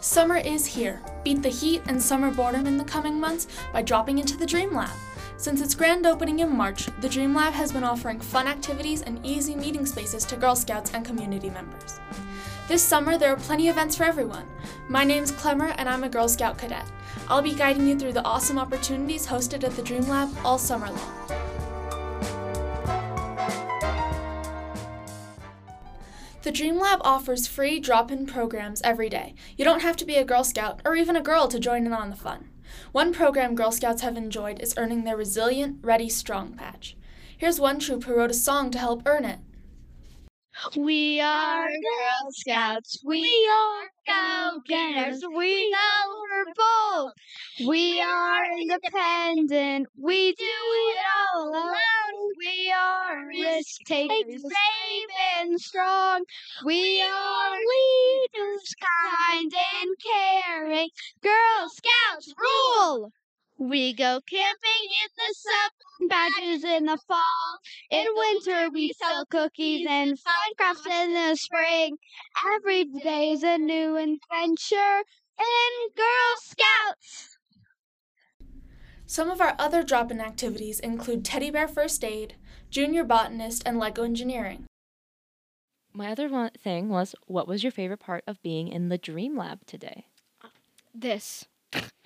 Summer is here. Beat the heat and summer boredom in the coming months by dropping into the Dream Lab. Since its grand opening in March, the Dream Lab has been offering fun activities and easy meeting spaces to Girl Scouts and community members. This summer, there are plenty of events for everyone. My name's Clemmer, and I'm a Girl Scout Cadette. I'll be guiding you through the awesome opportunities hosted at the Dream Lab all summer long. The Dream Lab offers free drop in programs every day. You don't have to be a Girl Scout or even a girl to join in on the fun. One program Girl Scouts have enjoyed is earning their Resilient, Ready, Strong badge. Here's one troop who wrote a song to help earn it. We are Girl Scouts. We are go getters. We know we're bold. We are independent. We do it all alone. We are risk takers, brave and strong. We are leaders, kind and caring. Girl Scouts rule. We go camping in the summer, badges in the fall. In winter, we sell cookies and fun crafts in the spring. Every day is a new adventure in Girl Scouts. Some of our other drop in activities include Teddy Bear First Aid, Junior Botanist, and Lego Engineering. My other one thing was what was your favorite part of being in the Dream Lab today? This.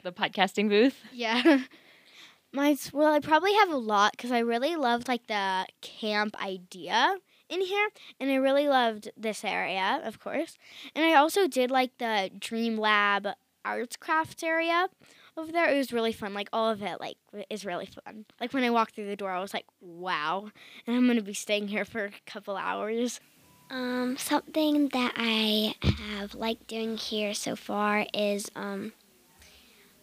The podcasting booth? Yeah. My well, I probably have a lot because I really loved like the camp idea in here, and I really loved this area, of course. And I also did like the Dream Lab arts crafts area over there. It was really fun. Like all of it, like is really fun. Like when I walked through the door, I was like, wow, and I'm gonna be staying here for a couple hours. Um, something that I have liked doing here so far is um,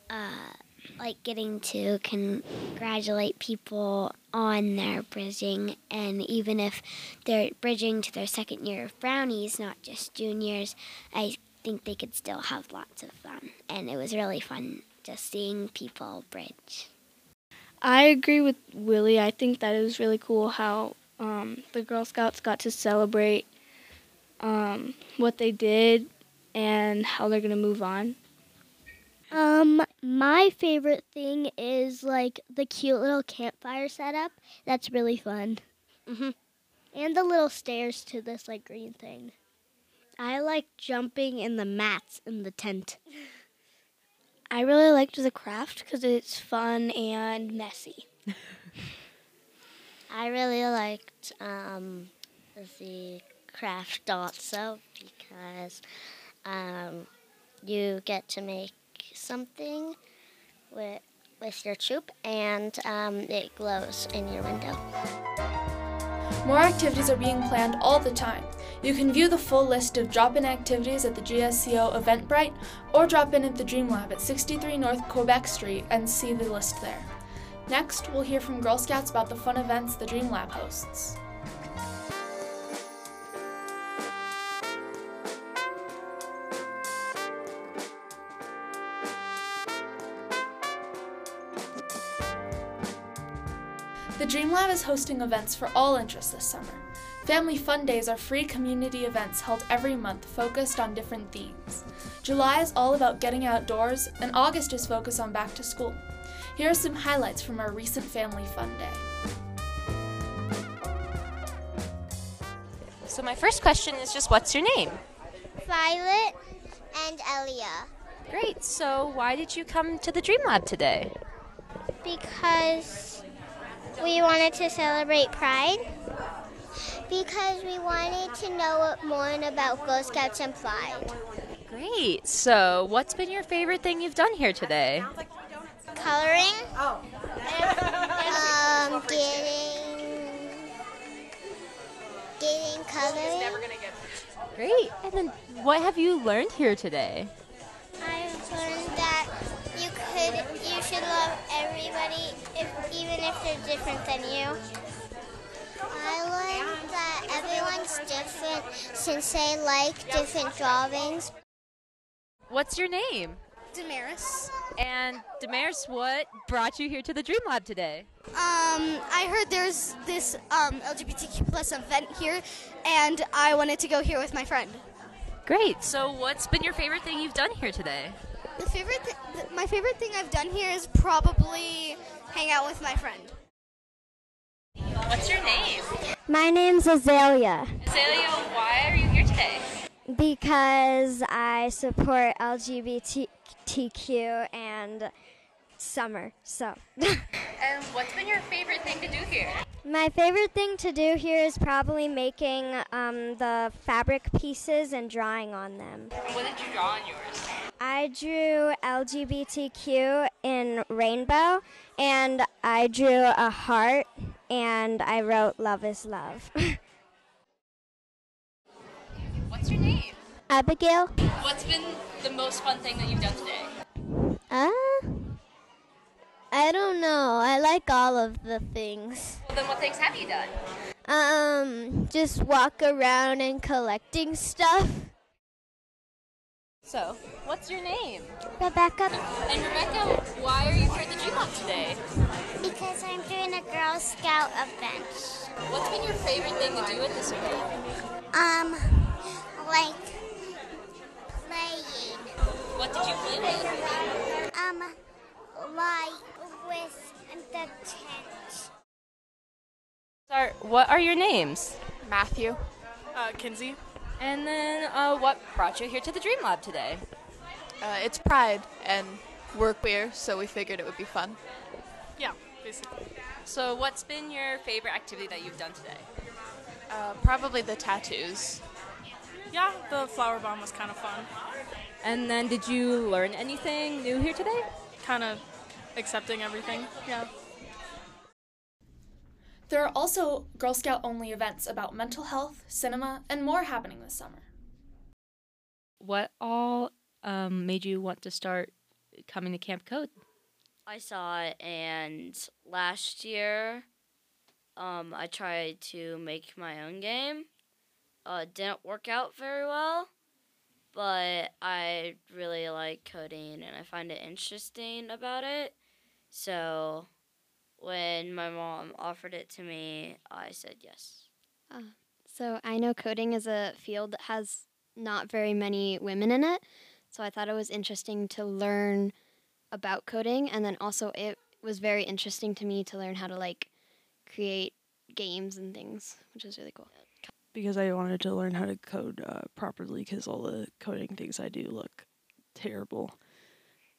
uh, like getting to congratulate people on their bridging, and even if they're bridging to their second year of brownies, not just juniors, I think they could still have lots of fun. And it was really fun just seeing people bridge. I agree with Willie. I think that it was really cool how um, the Girl Scouts got to celebrate um, what they did and how they're going to move on. Um, my favorite thing is like the cute little campfire setup. That's really fun. Mhm. And the little stairs to this like green thing. I like jumping in the mats in the tent. I really liked the craft because it's fun and messy. I really liked um, the craft also because um, you get to make something with with your troop and um, it glows in your window. More activities are being planned all the time. You can view the full list of drop in activities at the GSCO Eventbrite or drop in at the Dream Lab at 63 North Quebec Street and see the list there. Next, we'll hear from Girl Scouts about the fun events the Dream Lab hosts. The Dream Lab is hosting events for all interests this summer. Family Fun Days are free community events held every month focused on different themes. July is all about getting outdoors, and August is focused on back to school. Here are some highlights from our recent Family Fun Day. So my first question is just what's your name? Violet and Elia. Great. So why did you come to the Dream Lab today? Because we wanted to celebrate Pride. Because we wanted to know more about Girl Scouts and Pride. Great. So what's been your favorite thing you've done here today? Coloring. Oh. um, getting getting coloring. Great. And then what have you learned here today? I have learned that you could, you should love everybody, if, even if they're different than you. I learned that everyone's different since they like different drawings. What's your name? Damaris. And Damaris, what brought you here to the Dream Lab today? Um, I heard there's this um, LGBTQ plus event here, and I wanted to go here with my friend. Great. So, what's been your favorite thing you've done here today? The favorite, th- th- my favorite thing I've done here is probably hang out with my friend. What's your name? My name's Azalea Azalea, why are you here today? because I support LGBTQ and summer. So, And what's been your favorite thing to do here? my favorite thing to do here is probably making um, the fabric pieces and drawing on them. And what did you draw on yours? I drew LGBTQ in rainbow, and I drew a heart, and I wrote "Love is love." What's your name? Abigail. What's been the most fun thing that you've done today? Uh, I don't know. I like all of the things. Well, then what things have you done? Um, just walk around and collecting stuff. So, what's your name? Rebecca. And Rebecca, why are you here at the Dream Lab today? Because I'm doing a Girl Scout event. What's been your favorite thing to do at this event? Um, like playing. What did you play with? Um, like with the tent. Sorry, what are your names? Matthew. Uh, Kinsey. And then, uh, what brought you here to the Dream Lab today? Uh, it's Pride, and we're queer, so we figured it would be fun. Yeah, basically. So, what's been your favorite activity that you've done today? Uh, probably the tattoos. Yeah, the flower bomb was kind of fun. And then, did you learn anything new here today? Kind of accepting everything. Yeah. There are also Girl Scout only events about mental health, cinema, and more happening this summer. What all um, made you want to start coming to Camp Code? I saw it, and last year, um, I tried to make my own game. Uh, it didn't work out very well, but I really like coding, and I find it interesting about it. So, when my mom offered it to me, I said yes. Uh, so I know coding is a field that has not very many women in it. So I thought it was interesting to learn about coding and then also it was very interesting to me to learn how to like create games and things, which was really cool. Because I wanted to learn how to code uh, properly because all the coding things I do look terrible.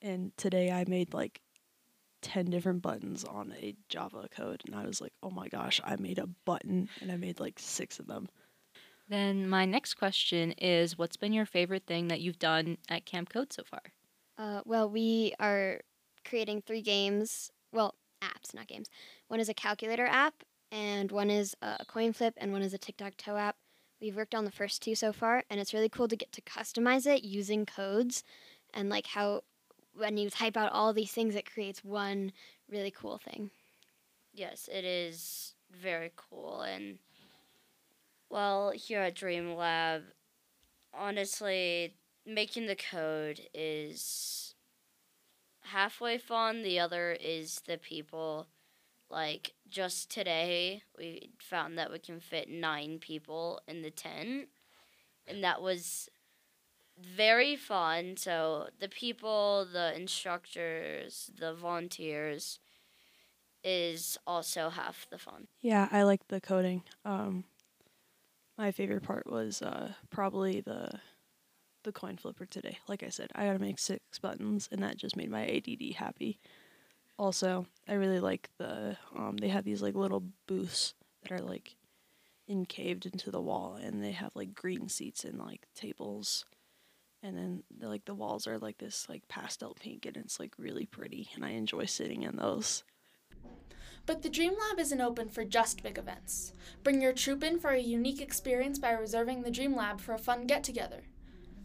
And today I made like 10 different buttons on a Java code and I was like, "Oh my gosh, I made a button and I made like 6 of them." Then my next question is what's been your favorite thing that you've done at Camp Code so far? Uh, well, we are creating three games. Well, apps, not games. One is a calculator app, and one is a coin flip, and one is a tic tac toe app. We've worked on the first two so far, and it's really cool to get to customize it using codes and like how when you type out all these things, it creates one really cool thing. Yes, it is very cool. And, well, here at Dream Lab, honestly, making the code is halfway fun. The other is the people. Like, just today, we found that we can fit nine people in the tent. And that was very fun. So, the people, the instructors, the volunteers is also half the fun. Yeah, I like the coding. Um, my favorite part was uh, probably the the coin flipper today. Like I said, I got to make six buttons, and that just made my ADD happy. Also, I really like the um, they have these like little booths that are like encaved into the wall, and they have like green seats and like tables, and then like the walls are like this like pastel pink, and it's like really pretty, and I enjoy sitting in those. But the Dream Lab isn't open for just big events. Bring your troop in for a unique experience by reserving the Dream Lab for a fun get together.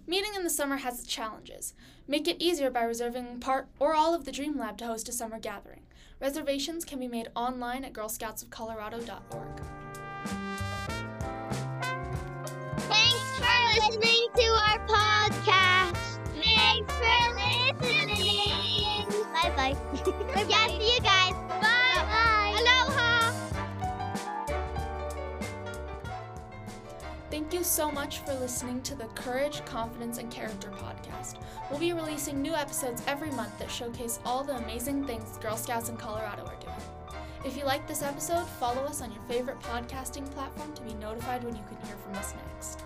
Meeting in the summer has its challenges. Make it easier by reserving part or all of the Dream Lab to host a summer gathering. Reservations can be made online at girlscoutsofcolorado.org. Thanks for listening to yeah, see you guys. Bye. Bye. Aloha. Thank you so much for listening to the Courage, Confidence, and Character podcast. We'll be releasing new episodes every month that showcase all the amazing things Girl Scouts in Colorado are doing. If you like this episode, follow us on your favorite podcasting platform to be notified when you can hear from us next.